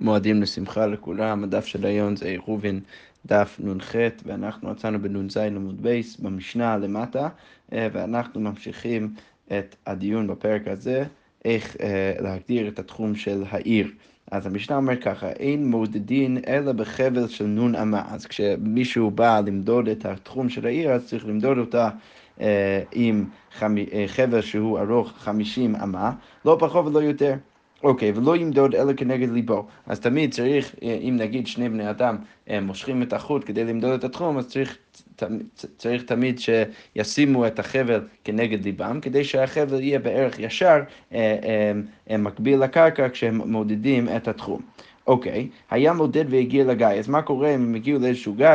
מועדים לשמחה לכולם, הדף של היום זה ראובן דף נ"ח, ואנחנו מצאנו בנ"ז עמוד בייס במשנה למטה, אה, ואנחנו ממשיכים את הדיון בפרק הזה, איך אה, להגדיר את התחום של העיר. אז המשנה אומר ככה, אין מודדין אלא בחבל של נון אמה. אז כשמישהו בא למדוד את התחום של העיר, אז צריך למדוד אותה אה, עם חבל שהוא ארוך 50 אמה, לא פחות ולא יותר. אוקיי, ולא ימדוד אלא כנגד ליבו. אז תמיד צריך, אה, אם נגיד שני בני אדם אה, מושכים את החוט כדי למדוד את התחום, אז צריך, צריך תמיד שישימו את החבל כנגד ליבם, כדי שהחבל יהיה בערך ישר אה, מקביל לקרקע כשהם מודדים את התחום. אוקיי, היה מודד והגיע לגיא, אז מה קורה אם הם הגיעו לאיזשהו גיא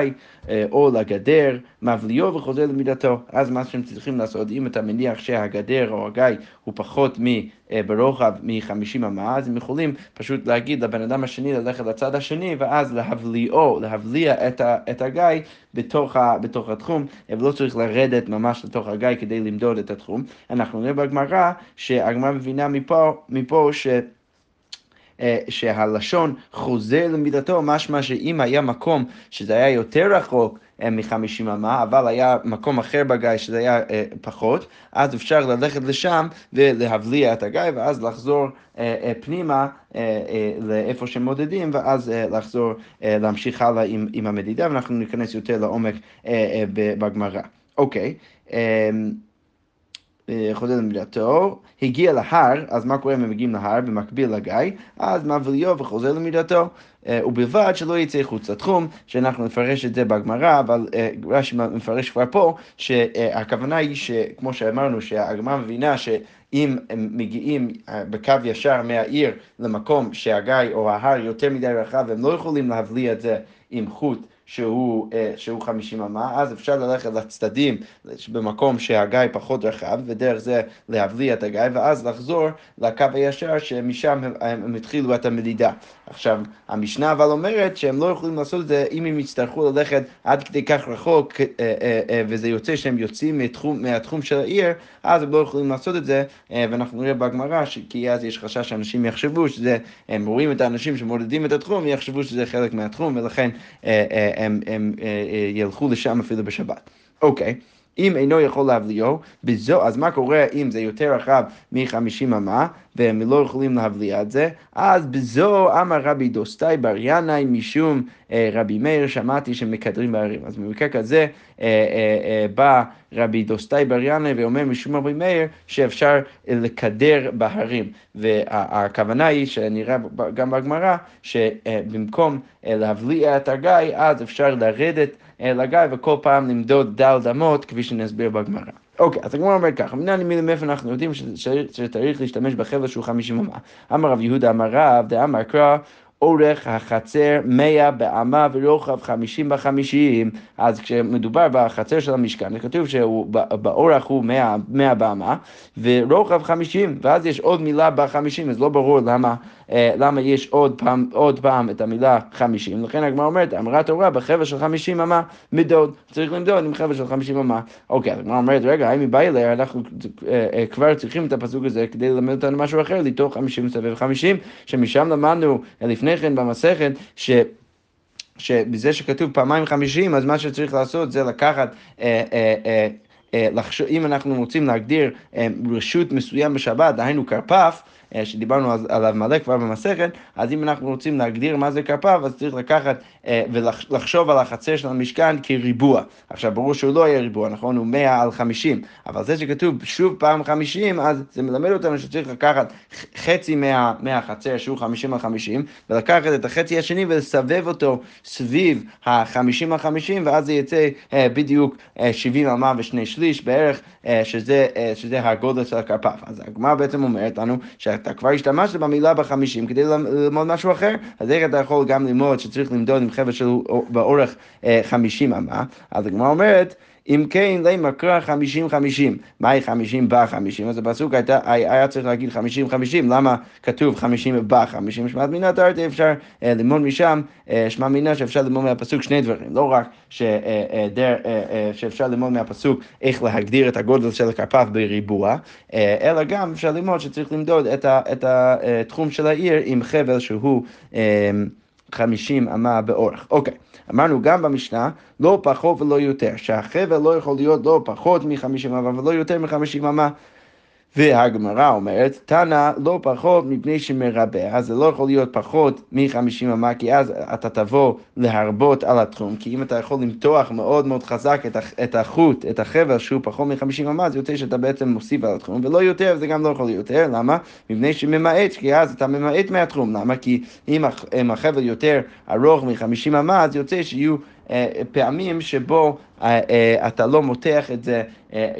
אה, או לגדר, מבליאו וחוזר למידתו? אז מה שהם צריכים לעשות, אם אתה מניח שהגדר או הגיא הוא פחות אה, ברוחב מ-50 אמה, אז הם יכולים פשוט להגיד לבן אדם השני ללכת לצד השני, ואז להבליאו, להבליע את, ה, את הגיא בתוך, ה, בתוך התחום, ולא צריך לרדת ממש לתוך הגיא כדי למדוד את התחום. אנחנו נראה בגמרא שהגמרא מבינה מפה, מפה ש... אה, שהלשון חוזר למידתו, משמע שאם היה מקום שזה היה יותר רחוק אה, מ-50 אמה, אבל היה מקום אחר בגיא שזה היה אה, פחות, אז אפשר ללכת לשם ולהבליע את הגיא, ואז לחזור פנימה לאיפה שמודדים, ואז לחזור, להמשיך הלאה עם, עם המדידה, ואנחנו ניכנס יותר לעומק בגמרא. אוקיי. Okay. חוזר למידתו, הגיע להר, אז מה קורה אם הם מגיעים להר במקביל לגיא? אז מבליו וחוזר למידתו, אה, ובלבד שלא יצא חוץ לתחום, שאנחנו נפרש את זה בגמרא, אבל אה, רש"י מפרש כבר פה, שהכוונה היא שכמו שאמרנו, שהגמרא מבינה ש... אם הם מגיעים אה, בקו ישר מהעיר למקום שהגיא או ההר יותר מדי רחב, הם לא יכולים להבליע את זה עם חוט שהוא, אה, שהוא 50 אמה, אז אפשר ללכת לצדדים במקום שהגיא פחות רחב, ודרך זה להבליע את הגיא, ואז לחזור לקו הישר שמשם הם, הם התחילו את המדידה. עכשיו, המשנה אבל אומרת שהם לא יכולים לעשות את זה אם הם יצטרכו ללכת עד כדי כך רחוק, אה, אה, וזה יוצא שהם יוצאים מתחום, מהתחום של העיר, אז הם לא יכולים לעשות את זה, ואנחנו נראה בגמרא, כי אז יש חשש שאנשים יחשבו שזה, הם רואים את האנשים שמודדים את התחום, יחשבו שזה חלק מהתחום, ולכן הם, הם אה, אה, ילכו לשם אפילו בשבת. אוקיי. אם אינו יכול להבליעו, בזו, אז מה קורה אם זה יותר רחב מ-50 אמה, והם לא יכולים להבליע את זה? אז בזו אמר רבי דוסטאי בר ינאי משום אה, רבי מאיר, שמעתי שמקדרים בהרים. אז במקרה כזה אה, אה, אה, בא רבי דוסטאי בר ינאי ואומר משום רבי מאיר שאפשר לקדר בהרים. והכוונה היא, שנראה גם בגמרא, שבמקום אה, להבליע את הגיא, אז אפשר לרדת אה, לגיא וכל פעם למדוד דל דמות, כפי שנסביר בגמרא. אוקיי, אז הגמרא אומר ככה, מנהל מילים מאיפה אנחנו יודעים שצריך להשתמש בחבל שהוא חמישים אמה. אמר רב יהודה אמר רב, דאמר קרא אורך החצר 100 באמה ורוחב 50 בחמישים, אז כשמדובר בחצר של המשכן, כתוב שבאורך הוא 100, 100 באמה ורוחב 50, ואז יש עוד מילה בחמישים, אז לא ברור למה, למה יש עוד פעם, עוד פעם את המילה 50, לכן הגמרא אומרת, אמרה תורה בחבל של 50 אמה מדוד, צריך למדוד עם חבל של 50 אמה. אוקיי, אז הגמרא אומרת, רגע, האם מבא אליה, אנחנו אה, אה, כבר צריכים את הפסוק הזה כדי ללמד אותנו משהו אחר, לתוך 50 סבב 50, שמשם למדנו לפני כן במסכת, ש... שבזה שכתוב פעמיים חמישים, אז מה שצריך לעשות זה לקחת, אה, אה, אה, אה, לחשוב, אם אנחנו רוצים להגדיר אה, רשות מסוים בשבת, דהיינו כרפף, אה, שדיברנו עליו מלא כבר במסכת, אז אם אנחנו רוצים להגדיר מה זה כפיו, אז צריך לקחת אה, ולחשוב על החצר של המשכן כריבוע. עכשיו, ברור שהוא לא יהיה ריבוע, נכון? הוא 100 על 50, אבל זה שכתוב שוב פעם 50, אז זה מלמד אותנו שצריך לקחת חצי מה, מהחצר, שהוא 50 על 50, ולקחת את החצי השני ולסבב אותו סביב ה-50 על 50, ואז זה יצא אה, בדיוק 70 על 100 ושני שליש בערך, שזה, שזה הגודל של הכרפף. אז הגמרא בעצם אומרת לנו, שאתה כבר השתמשת במילה בחמישים כדי ללמוד משהו אחר, אז איך אתה יכול גם ללמוד שצריך למדוד עם חבל של באורך אה, חמישים אמה? אז הגמרא אומרת, אם כן, למה קרא חמישים חמישים? מהי חמישים בחמישים? אז הפסוק הייתה, היה צריך להגיד חמישים חמישים, למה כתוב חמישים בחמישים? שמעת מינה תרתי, אפשר אה, ללמוד משם, אה, שמע מינה שאפשר ללמוד מהפסוק שני דברים, לא רק אה, שאפשר ללמוד מהפסוק איך להגדיר את הגודל של הכרפף בריבוע, אלא גם אפשר ללמוד שצריך למדוד את התחום של העיר עם חבל שהוא... אה, 50 אמה באורך. אוקיי, אמרנו גם במשנה, לא פחות ולא יותר, שהחבל לא יכול להיות לא פחות מ-50 אמה ולא יותר מ-50 אמה. והגמרא אומרת, תנא לא פחות מפני שמרבה, אז זה לא יכול להיות פחות מ-50 אמה, כי אז אתה תבוא להרבות על התחום, כי אם אתה יכול למתוח מאוד מאוד חזק את החוט, את החבל שהוא פחות מ-50 אמה, זה יוצא שאתה בעצם מוסיף על התחום, ולא יותר, זה גם לא יכול להיות יותר, למה? מפני שממעט, כי אז אתה ממעט מהתחום, למה? כי אם החבל יותר ארוך מ-50 אמה, אז יוצא שיהיו... אה, פעמים שבו אה, אה, אתה לא מותח את זה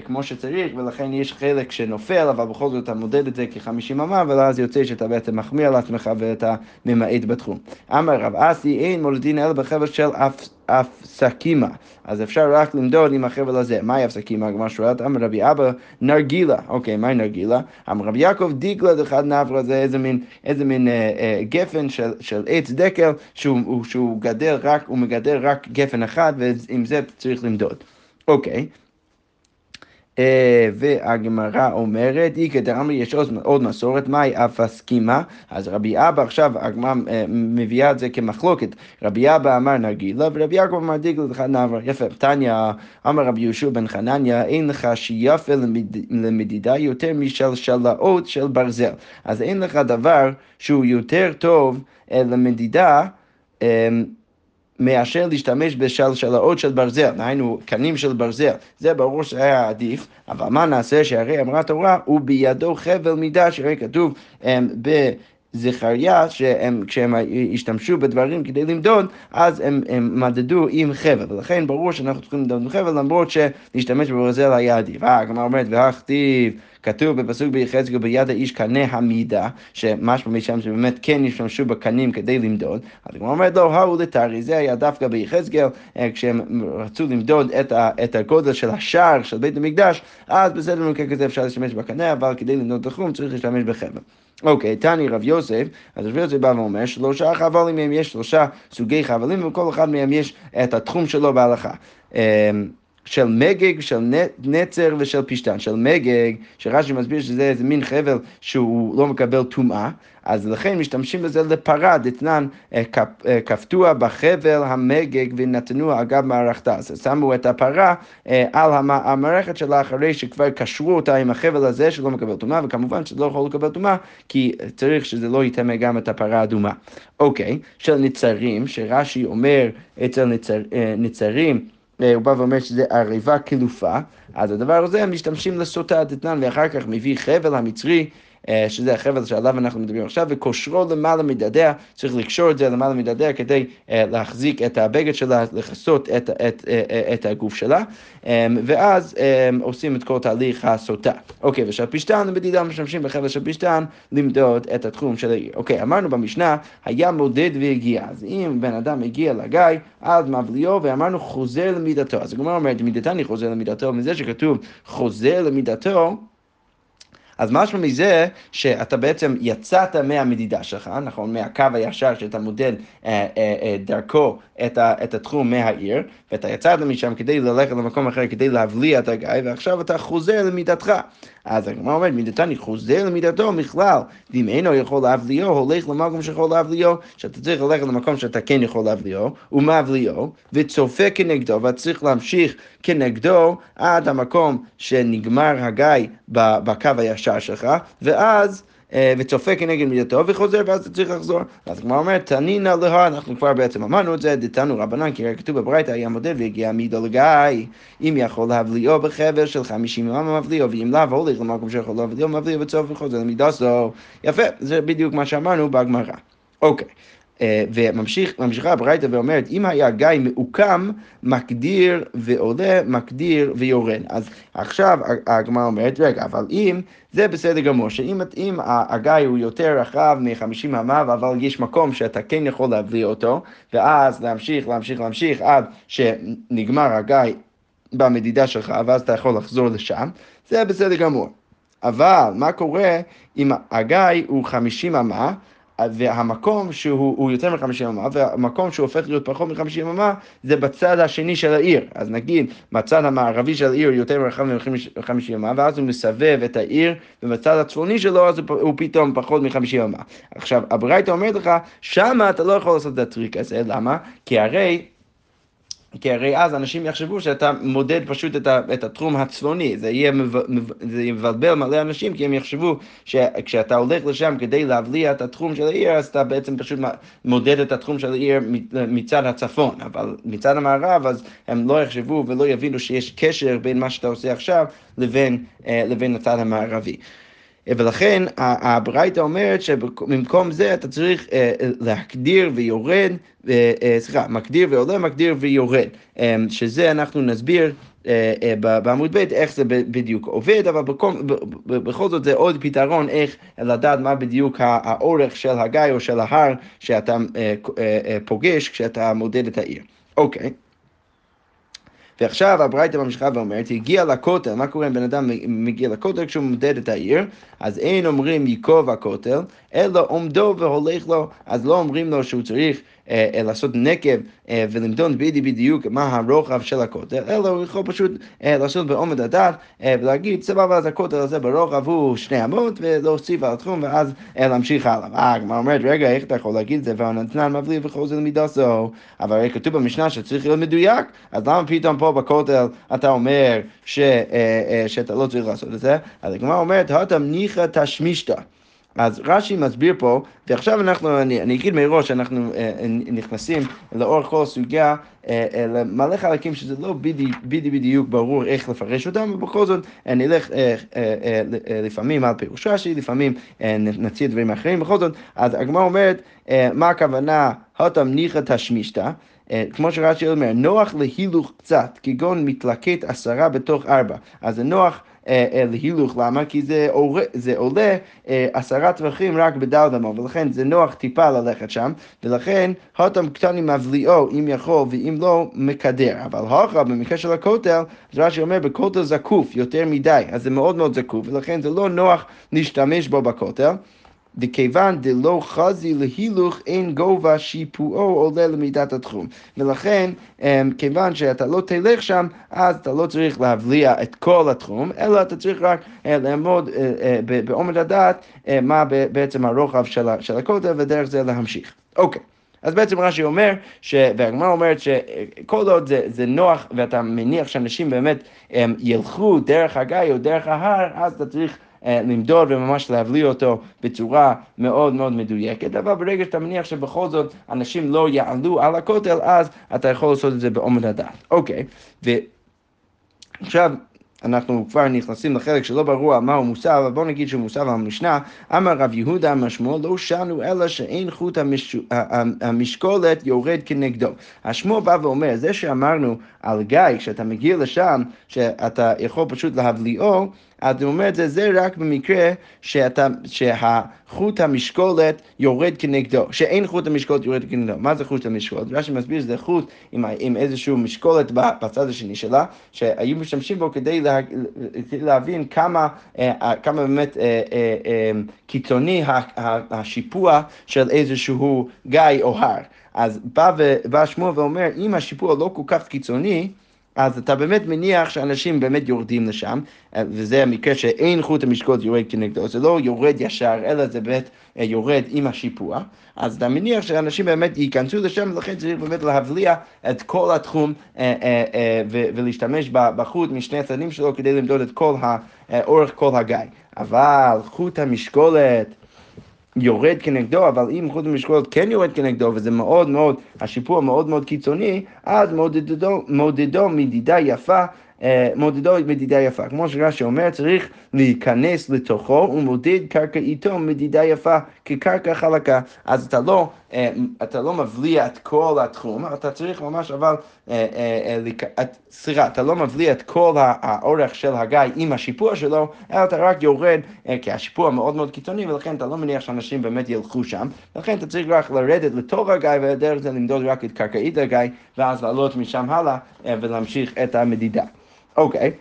כמו שצריך, ולכן יש חלק שנופל, אבל בכל זאת אתה מודד את זה כ-50 אמה, ואז יוצא שאתה בעצם מחמיא על עצמך ואתה ממעט בתחום. אמר רב אסי, אין מולדין אלא בחבל של אף... אפסקימה. אז אפשר רק למדוד עם החבל הזה. מהי אפסקימה? הגמרא שואלת, אמר רבי אבא, נרגילה. אוקיי, מהי נרגילה? אמר רבי יעקב, דיגלה דחד נברה, זה איזה מין, איזה מין אה, אה, גפן של, של עץ דקל, שהוא, שהוא גדל רק, הוא מגדל רק גפן אחד, ועם זה צריך למדוד. אוקיי. אה, והגמרא אומרת, איקא דאמרי יש עוד מסורת, מהי אף הסכימה? אז רבי אבא עכשיו, הגמרא אה, מביאה את זה כמחלוקת. רבי אבא אמר נרגילה, ורבי יעקב אמר דיגלה לך נעבר. יפה, תניא, אמר רבי יהושע בן חנניה, אין לך שיפה למדידה יותר משל שלאות של ברזל. אז אין לך דבר שהוא יותר טוב אה, למדידה. מאשר להשתמש בשלשלאות של ברזל, דהיינו קנים של ברזל. זה ברור שהיה עדיף, אבל מה נעשה שהרי אמרה תורה, ובידו חבל מידה, שהרי כתוב הם, ב... זכריה, שכשהם השתמשו בדברים כדי למדוד, אז הם, הם מדדו עם חבל, ולכן ברור שאנחנו צריכים למדוד עם חבל, למרות שלהשתמש בברזל היה עדיף. אה, הגמרא אומרת, והכתיב כתוב בפסוק ביחזקאל ביד האיש קנה המידה, שמשמע משם שבאמת כן השתמשו בקנים כדי למדוד, אז הגמרא אומרת לו, ההוא לטרי, זה היה דווקא ביחזקאל, אה, כשהם רצו למדוד את, ה, את הגודל של השער של בית המקדש, אז בסדר במקרה כזה אפשר להשתמש בקנה, אבל כדי למדוד את החום צריך להשתמש בחבל. אוקיי, תני רב יוסף, אז רב יוסף בא ואומר שלושה חבלים מהם יש שלושה סוגי חבלים וכל אחד מהם יש את התחום שלו בהלכה. של מגג, של נצר ושל פשטן. של מגג, שרש"י מסביר שזה איזה מין חבל שהוא לא מקבל טומאה, אז לכן משתמשים בזה לפרה, דתנן אה, אה, כפתוע בחבל המגג ונתנו אגב מערכתה. אז שמו את הפרה אה, על המערכת שלה אחרי שכבר קשרו אותה עם החבל הזה שלא מקבל טומאה, וכמובן שזה לא יכול לקבל טומאה, כי צריך שזה לא יטמא גם את הפרה האדומה. אוקיי, של נצרים, שרש"י אומר אצל נצר, נצרים, הוא בא ואומר שזה עריבה קלופה, אז הדבר הזה הם משתמשים לסוטה דתנן, ואחר כך מביא חבל המצרי אה, שזה החבל שעליו אנחנו מדברים עכשיו, וקושרו למעלה מדדיה, צריך לקשור את זה למעלה מדדיה כדי אה, להחזיק את הבגד שלה, לכסות את, את, אה, את הגוף שלה, ואז עושים את כל תהליך הסוטה. אוקיי, ושל פשטן, מדידה משתמשים בחבל של פשטן למדוד את התחום של העיר. אוקיי, אמרנו במשנה, היה מודד והגיע. אז אם בן אדם הגיע לגיא, אז מבליאו, ואמרנו חוזר למידתו. אז הגמרא אומרת, מידתני חוזר למידתו, מזה שכתוב חוזר למידתו, אז משהו מזה שאתה בעצם יצאת מהמדידה שלך, נכון? מהקו הישר שאתה מודד אה, אה, אה, דרכו את, ה, את התחום מהעיר, ואתה יצאת משם כדי ללכת למקום אחר, כדי להבליע את הגיא, ועכשיו אתה חוזר למידתך. אז הגמרא אומרת, מידתני חוזר למידתו בכלל, ואם אינו יכול להבליעו, הולך למקום שיכול להבליעו, שאתה צריך ללכת למקום שאתה כן יכול להבליעו, ומבליעו, וצופה כנגדו, ואתה צריך להמשיך כנגדו עד המקום שנגמר הגיא בקו הישר שלך, ואז... אה, וצופה כנגד מידתו וחוזר ואז אתה צריך לחזור. אז הגמרא אומרת, תנינא לה, אנחנו כבר בעצם אמרנו את זה, דתנו רבנן, כי הרי כתוב בברייתא, היה מודד והגיע מידו לגיא, אם יכול להבליאו בחבר של חמישים יום מבליאו, ואם לאו הולך למקום שיכול להבליאו מבליאו וצוף וחוזר למידתו. יפה, זה בדיוק מה שאמרנו בגמרא. אוקיי. אה, וממשיכה הברייתא ואומרת, אם היה גיא מעוקם, מקדיר ועולה, מקדיר ויורד. אז עכשיו הגמרא אומרת, רגע, אבל אם, זה בסדר גמור, שאם אם הגיא הוא יותר רחב מ-50 אמה, אבל יש מקום שאתה כן יכול להביא אותו, ואז להמשיך, להמשיך, להמשיך, עד שנגמר הגיא במדידה שלך, ואז אתה יכול לחזור לשם, זה בסדר גמור. אבל מה קורה אם הגיא הוא 50 אמה, והמקום שהוא יותר מ-50 אמה, והמקום שהוא הופך להיות פחות מ-50 אמה, זה בצד השני של העיר. אז נגיד, בצד המערבי של העיר יותר מרחב מ-50 אמה, ואז הוא מסבב את העיר, ובצד הצפוני שלו אז הוא פתאום פחות מ-50 אמה. עכשיו, הברייתא אומרת לך, שמה אתה לא יכול לעשות את הטריק הזה, למה? כי הרי... כי הרי אז אנשים יחשבו שאתה מודד פשוט את, ה, את התחום הצפוני, זה יהיה מב, זה יבלבל מלא אנשים, כי הם יחשבו שכשאתה הולך לשם כדי להבליע את התחום של העיר, אז אתה בעצם פשוט מודד את התחום של העיר מצד הצפון, אבל מצד המערב, אז הם לא יחשבו ולא יבינו שיש קשר בין מה שאתה עושה עכשיו לבין, אה, לבין הצד המערבי. ולכן הברייתא אומרת שבמקום זה אתה צריך אה, להקדיר ויורד, אה, אה, סליחה, מקדיר ועולה, מקדיר ויורד, שזה אנחנו נסביר בעמוד ב' איך זה בדיוק עובד, אבל בכל, בכל זאת זה עוד פתרון איך לדעת מה בדיוק האורך של הגיא או של ההר שאתה פוגש כשאתה מודד את העיר. אוקיי. Okay. ועכשיו הברייתא ממשיכה ואומרת, הגיע לכותל, מה קורה אם בן אדם מגיע לכותל כשהוא מודד את העיר? אז אין אומרים ייקוב הכותל, אלא עומדו והולך לו, אז לא אומרים לו שהוא צריך אה, אה, לעשות נקב אה, ולמדון בדי בדיוק מה הרוחב של הכותל, אלא הוא יכול פשוט אה, לעשות בעומד הדת אה, ולהגיד, סבבה, אז הכותל הזה ברוחב הוא שני אמות, ולהוסיף על התחום, ואז אה, להמשיך הלאה. אה, הגמרא אומרת, רגע, איך אתה יכול להגיד את זה, והנתנן מבליע וכל זה למידה זו, אבל הרי כתוב במשנה שצריך להיות מדויק, אז למה פתאום פה בכותל אתה אומר ש, אה, אה, שאתה לא צריך לעשות את זה? אז הגמרא אומרת, הטם ניחא תשמישתא. אז רש"י מסביר פה, ועכשיו אנחנו, אני, אני אגיד מראש, אנחנו אה, נכנסים לאורך כל הסוגיה אה, אה, למלא חלקים שזה לא בדי, בדי בדיוק ברור איך לפרש אותם, ובכל זאת אה, נלך אה, אה, אה, לפעמים על פירוש רש"י, לפעמים אה, נציע דברים אחרים, בכל זאת, אז הגמרא אומרת, אה, מה הכוונה, הותם ניחא תשמישתא, אה, כמו שרש"י אומר, נוח להילוך קצת, כגון מתלקט עשרה בתוך ארבע. אז זה נוח אה, אה, להילוך, למה? כי זה, עולה, זה עולה עשרה טווחים רק בדל דמו, ולכן זה נוח טיפה ללכת שם, ולכן הותם קטנים מבליאו, אם יכול ואם לא, מקדר. אבל הוכה, במקרה של הכותל, אז רש"י אומר, בכותל זקוף יותר מדי, אז זה מאוד מאוד זקוף, ולכן זה לא נוח להשתמש בו בכותל. דכיוון דלא חזי להילוך אין גובה שיפועו עולה למידת התחום. ולכן, אמ, כיוון שאתה לא תלך שם, אז אתה לא צריך להבליע את כל התחום, אלא אתה צריך רק אה, לעמוד אה, אה, בעומד הדעת מה בעצם הרוחב של הכותל, ודרך זה להמשיך. אוקיי. אז בעצם רש"י אומר, ש... והגמרא אומרת שכל עוד זה, זה נוח ואתה מניח שאנשים באמת הם ילכו דרך הגיא או דרך ההר, אז אתה צריך למדוד וממש להבליע אותו בצורה מאוד מאוד מדויקת, אבל ברגע שאתה מניח שבכל זאת אנשים לא יעלו על הכותל, אז אתה יכול לעשות את זה בעומד הדעת. אוקיי, ועכשיו... אנחנו כבר נכנסים לחלק שלא ברור על מהו מוסר, אבל בואו נגיד שהוא מוסר על המשנה. אמר רב יהודה שמואל, לא שנו אלא שאין חוט המש... המשקולת יורד כנגדו. השמואל בא ואומר, זה שאמרנו על גיא, כשאתה מגיע לשם, שאתה יכול פשוט להבליעו, אז הוא אומר את זה, זה רק במקרה שאתה, שהחוט המשקולת יורד כנגדו, שאין חוט המשקולת יורד כנגדו. מה זה חוט המשקולת? רש"י מסביר שזה חוט עם, עם איזשהו משקולת בצד השני שלה, שהיו משתמשים בו כדי לה, להבין כמה, אה, כמה באמת אה, אה, קיצוני השיפוע של איזשהו גיא או הר. אז בא, בא שמואל ואומר, אם השיפוע לא כל כך קיצוני, אז אתה באמת מניח שאנשים באמת יורדים לשם, וזה המקרה שאין חוט המשקולת יורד כנגדו, זה לא יורד ישר, אלא זה באמת אה, יורד עם השיפוע, אז אתה מניח שאנשים באמת ייכנסו לשם, ולכן צריך באמת להבליע את כל התחום אה, אה, ולהשתמש בחוט משני הצדדים שלו כדי למדוד את כל אורך כל הגיא. אבל חוט המשקולת... יורד כנגדו, אבל אם חוט המשקולות כן יורד כנגדו, וזה מאוד מאוד, השיפוע מאוד מאוד קיצוני, אז מודדו, מודדו מדידה יפה. אה, מודדו מדידה יפה. כמו שרש"י אומר, צריך להיכנס לתוכו ומודד קרקעיתו מדידה יפה כקרקע חלקה. אז אתה לא, אתה לא מבליע את כל התחום, אתה צריך ממש אבל, סליחה, אתה לא מבליע את כל האורך של הגיא עם השיפוע שלו, אלא אתה רק יורד, כי השיפוע מאוד מאוד קיצוני, ולכן אתה לא מניח שאנשים באמת ילכו שם, ולכן אתה צריך רק לרדת לתוך הגיא, ודרך זה למדוד רק את קרקעית הגיא, ואז לעלות משם הלאה ולהמשיך את המדידה. אוקיי.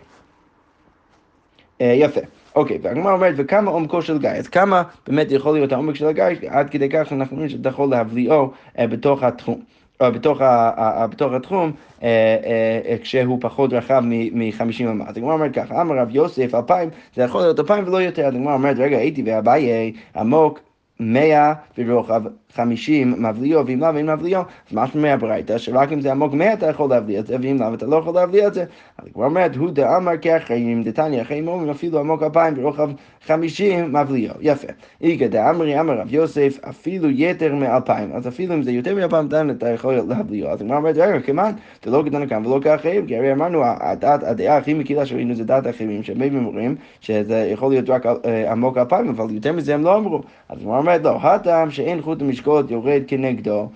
אה, יפה. אוקיי, והגמרא אומרת, וכמה עומקו של גיא? אז כמה באמת יכול להיות העומק של הגיא, עד כדי כך שאנחנו אומרים שאתה יכול להבליעו אה, בתוך התחום. או בתוך, ה, ה, בתוך התחום, אה, אה, כשהוא פחות רחב מ-50 אמה. אז הגמרא אומרת ככה, אמר רב יוסף, אלפיים, זה יכול להיות אלפיים ולא יותר. אז הגמרא אומרת, רגע, הייתי ואביי עמוק מאה ורוחב חמישים מבליעו, ואם לאו אין מבליעו, אז משהו מהברייתא, שרק אם זה עמוק מאה אתה יכול להבליע את זה, ואם לאו אתה לא יכול להבליע את זה. אז כבר אומרת, הוא דאמר כאחרים, דתניא אחרים אומרים אפילו עמוק אלפיים ורוחב חמישים מבליעו. יפה. איגא דאמרי אמר רב יוסף, אפילו יתר מאלפיים. אז אפילו אם זה יותר מאלפיים, דן אתה יכול להבליעו. אז כבר אומרת, רגע, כמעט, זה לא כדאנו כאן ולא כאחרים, כי הרי אמרנו, הדעה הכי מקילה שראינו זה דעת האחרים, שהם אומרים שזה יכול להיות רק אה, עמוק אלפיים, אבל יותר מזה הם לא אמרו. אז הוא אומרת, לא, הטעם שאין חוט המשקות יורד כנגדו.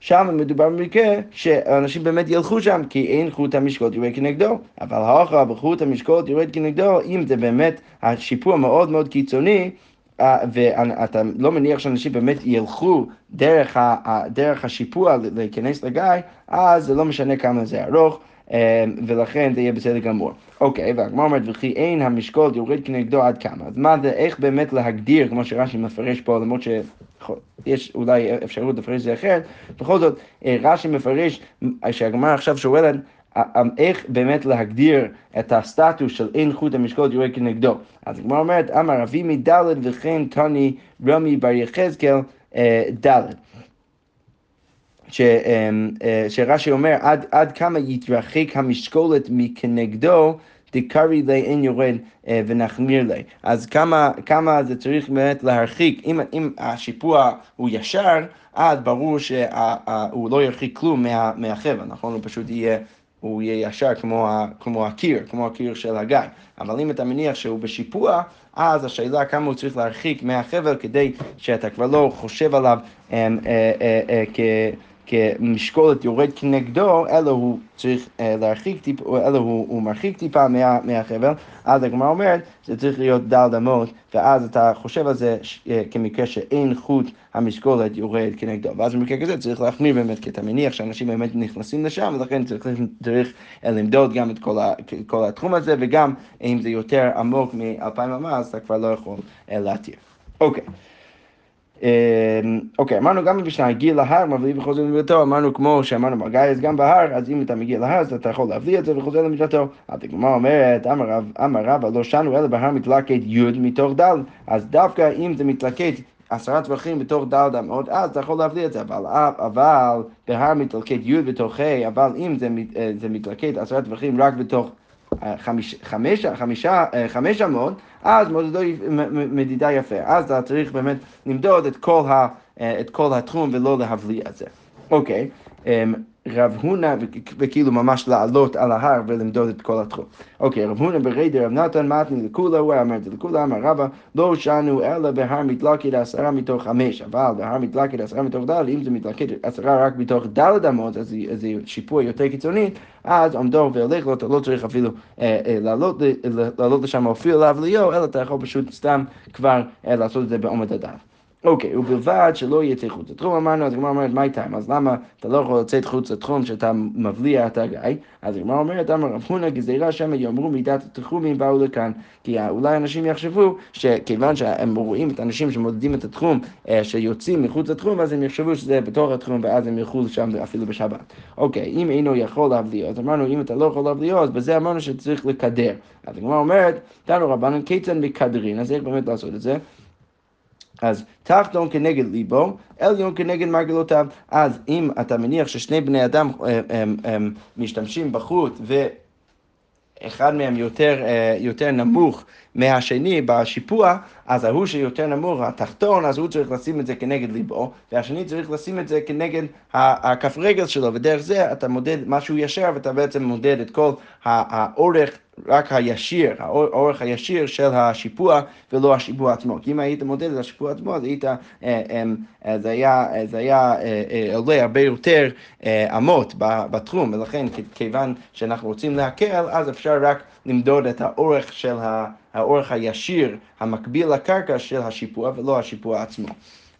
שם מדובר במקרה שאנשים באמת ילכו שם, כי אין חוט המשקות יורד כנגדו. אבל האחר בחוט המשקות יורד כנגדו, אם זה באמת השיפור מאוד מאוד קיצוני, אה, ואתה לא מניח שאנשים באמת ילכו דרך, ה, דרך השיפוע להיכנס לגיא, אז זה לא משנה כמה זה ארוך. אה, ולכן זה יהיה בסדר גמור. אוקיי, והגמר אומרת, וכי אין המשקול יורד כנגדו עד כמה. אז מה זה, איך באמת להגדיר, כמו שרש"י מפרש פה, למרות שיש אולי אפשרות לפרש את זה אחרת, בכל זאת, אה, רש"י מפרש, שהגמר עכשיו שואלת, איך באמת להגדיר את הסטטוס של אין חוט המשקול יורד כנגדו. אז הגמר אומרת, אמר אבי מדלת וכן תני רמי בר יחזקאל אה, דלת. אמ, אה, שרש"י אומר, עד, עד כמה יתרחק המשקולת מכנגדו, דקרי לי אין יורד אה, ונחמיר לי. אז כמה, כמה זה צריך באמת להרחיק, אם, אם השיפוע הוא ישר, אז ברור שהוא לא ירחיק כלום מה, מהחבל, נכון? הוא פשוט יהיה... הוא יהיה ישר כמו, ה, כמו הקיר, כמו הקיר של הגיא. אבל אם אתה מניח שהוא בשיפוע, אז השאלה כמה הוא צריך להרחיק מהחבל כדי שאתה כבר לא חושב עליו אה, אה, אה, כ... כמשקולת יורד כנגדו, אלא הוא צריך אה, להרחיק טיפה, אלא הוא, הוא מרחיק טיפה מה, מהחבל, אז הגמרא אומרת, זה צריך להיות דל אמות, ואז אתה חושב על זה אה, כמקרה שאין חוט המשקולת יורד כנגדו. ואז במקרה כזה צריך להחמיר באמת, כי אתה מניח שאנשים באמת נכנסים לשם, ולכן צריך, צריך למדוד גם את כל, ה, כל התחום הזה, וגם אם זה יותר עמוק מאלפיים אמה, אז אתה כבר לא יכול אה, להתיר. אוקיי. Okay. אמ, אוקיי, אמרנו גם במשנה, הגיע להר, מביא וחוזר למידתו, אמרנו כמו שאמרנו בגייס גם בהר, אז אם אתה מגיע להר, אז אתה יכול להביא את זה וחוזר למידתו. אז הגמרא אומרת, אמר רבא, לא שנו אלא בהר מתלקט י' מתוך ד', אז דווקא אם זה מתלקט עשרה טווחים בתוך ד' אמות, אז אתה יכול להביא את זה, אבל, אבל בהר מתלקט י' בתוך ה', אבל אם זה, אה, זה מתלקט עשרה טווחים רק בתוך חמיש, חמש, חמישה, אה, חמש אמות, אז מודדו מדידה יפה. אז אתה צריך באמת למדוד את כל, ה, אה, את כל התחום ולא להבליע את זה. אוקיי, אמ, רב הונא, וכאילו ממש לעלות על ההר ולמדוד את כל התחום. אוקיי, רב הונא ברי רב נתן מתני לכולה, הוא אמר את זה לכולה, אמר רבא, לא שנו אלא בהר מתלכד עשרה מתוך חמש, אבל בהר מתלכד עשרה מתוך ד', אם זה מתלכד עשרה רק מתוך ד' אמות, אז זה שיפוע יותר קיצוני, אז עומדו והולך לו, אתה לא צריך אפילו אה, אה, לעלות לשם אפילו להבליעו, אלא אתה יכול פשוט סתם כבר אה, לעשות את זה בעומד הדף. אוקיי, ובלבד שלא יצא חוץ לתחום, אמרנו, אז הגמרא אומרת, מה איתם? אז למה אתה לא יכול לצאת חוץ לתחום שאתה מבליע את הגיא? אז הגמרא אומרת, אמר רב הונא גזירה שמא יאמרו מידת התחומים באו לכאן. כי אולי אנשים יחשבו שכיוון שהם רואים את האנשים שמודדים את התחום, אה, שיוצאים מחוץ לתחום, אז הם יחשבו שזה בתוך התחום, ואז הם ילכו לשם אפילו בשבת. אוקיי, אם אינו יכול להבליע, אז אמרנו, אם אתה לא יכול להבליע, אז בזה אמרנו שצריך לקדר. אז הגמרא אומרת, תנו רבנן כיצד מקדרין, אז איך באמת לעשות את זה? אז תחתון כנגד ליבו, עליון כנגד מרגלותיו. אז אם אתה מניח ששני בני אדם הם, הם, הם משתמשים בחוט ו... אחד מהם יותר, יותר נמוך מהשני בשיפוע, אז ההוא שיותר נמוך, התחתון, אז הוא צריך לשים את זה כנגד ליבו, והשני צריך לשים את זה כנגד הכף רגל שלו, ודרך זה אתה מודד משהו ישר, ואתה בעצם מודד את כל האורך רק הישיר, האורך הישיר של השיפוע ולא השיפוע עצמו. כי אם היית מודד את השיפוע עצמו, אז היית, אה, אה, זה היה, זה היה אה, עולה הרבה יותר אמות בתחום, ולכן כיוון שאנחנו רוצים להקל, אז אפשר רק למדוד את האורך של האורך הישיר המקביל לקרקע של השיפוע ולא השיפוע עצמו.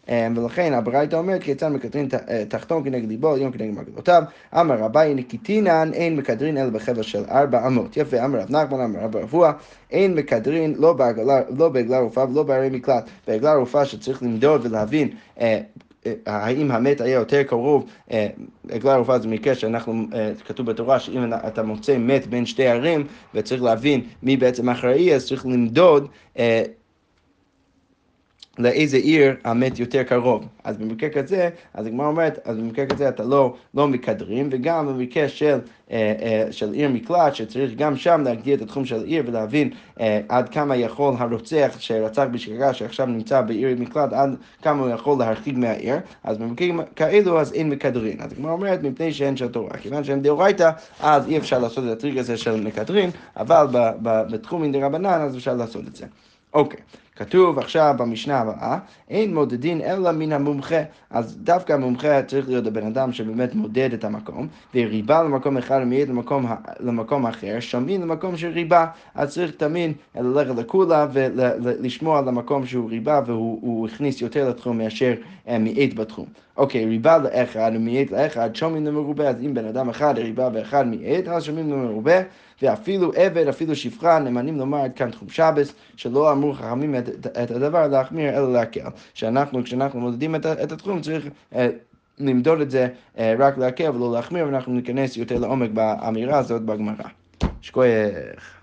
אמ, ולכן הברייתא אומרת כיצד מקטרין אה, תחתון כנגד ליבו, עליון כנגד מרגלותיו. אמר רבי נקיטינן אין מקטרין אלא בחבל של ארבע אמות. יפה, אמר רב נחמן, אמר רב רבוע, אין מקטרין לא בעגלה לא רופאה ולא בערי מקלט. בעגלה רופאה שצריך למדוד ולהבין אה, אה, האם המת היה יותר קרוב, עגלה רופאה זה מקרה שאנחנו, כתוב בתורה שאם אתה מוצא מת בין שתי ערים וצריך להבין מי בעצם אחראי, אז צריך למדוד לאיזה עיר המת יותר קרוב. אז במקרה כזה, אז הגמרא אומרת, אז במקרה כזה אתה לא, לא מקדרים, וגם במקרה של, אה, אה, של עיר מקלט, שצריך גם שם להגדיר את התחום של עיר ולהבין אה, עד כמה יכול הרוצח שרצח בשגגה, שעכשיו נמצא בעיר מקלט, עד כמה הוא יכול להרחיק מהעיר, אז במקרים כאלו אז אין מקדרין. אז הגמרא אומרת, מפני שאין של תורה. כיוון שאין דאורייתא, אז אי אפשר לעשות את הטריק הזה של מקדרין, אבל בתחום דה רבנן אז אפשר לעשות את זה. אוקיי. Okay. כתוב עכשיו במשנה הבאה, אין מודדין אלא מן המומחה. אז דווקא המומחה צריך להיות הבן אדם שבאמת מודד את המקום, וריבה למקום אחד ומעיד למקום, למקום אחר, שומעים למקום של ריבה. אז צריך תמיד ללכת לכולה ולשמוע על המקום שהוא ריבה והוא הכניס יותר לתחום מאשר אה, מעיד בתחום. אוקיי, ריבה לאחד ומעיד לאחד, שומעים למרובה, אז אם בן אדם אחד ריבה ואחד מעיד, אז שומעים למרובה. ואפילו עבד, אפילו שפחה, נאמנים לומר עד כאן תחום שבס, שלא אמרו חכמים את, את הדבר להחמיר אלא להקל. שאנחנו, כשאנחנו מודדים את, את התחום, צריך... אה, למדוד את זה אה, רק להקל ולא להחמיר, ואנחנו ניכנס יותר לעומק באמירה הזאת בגמרא. שכוייך.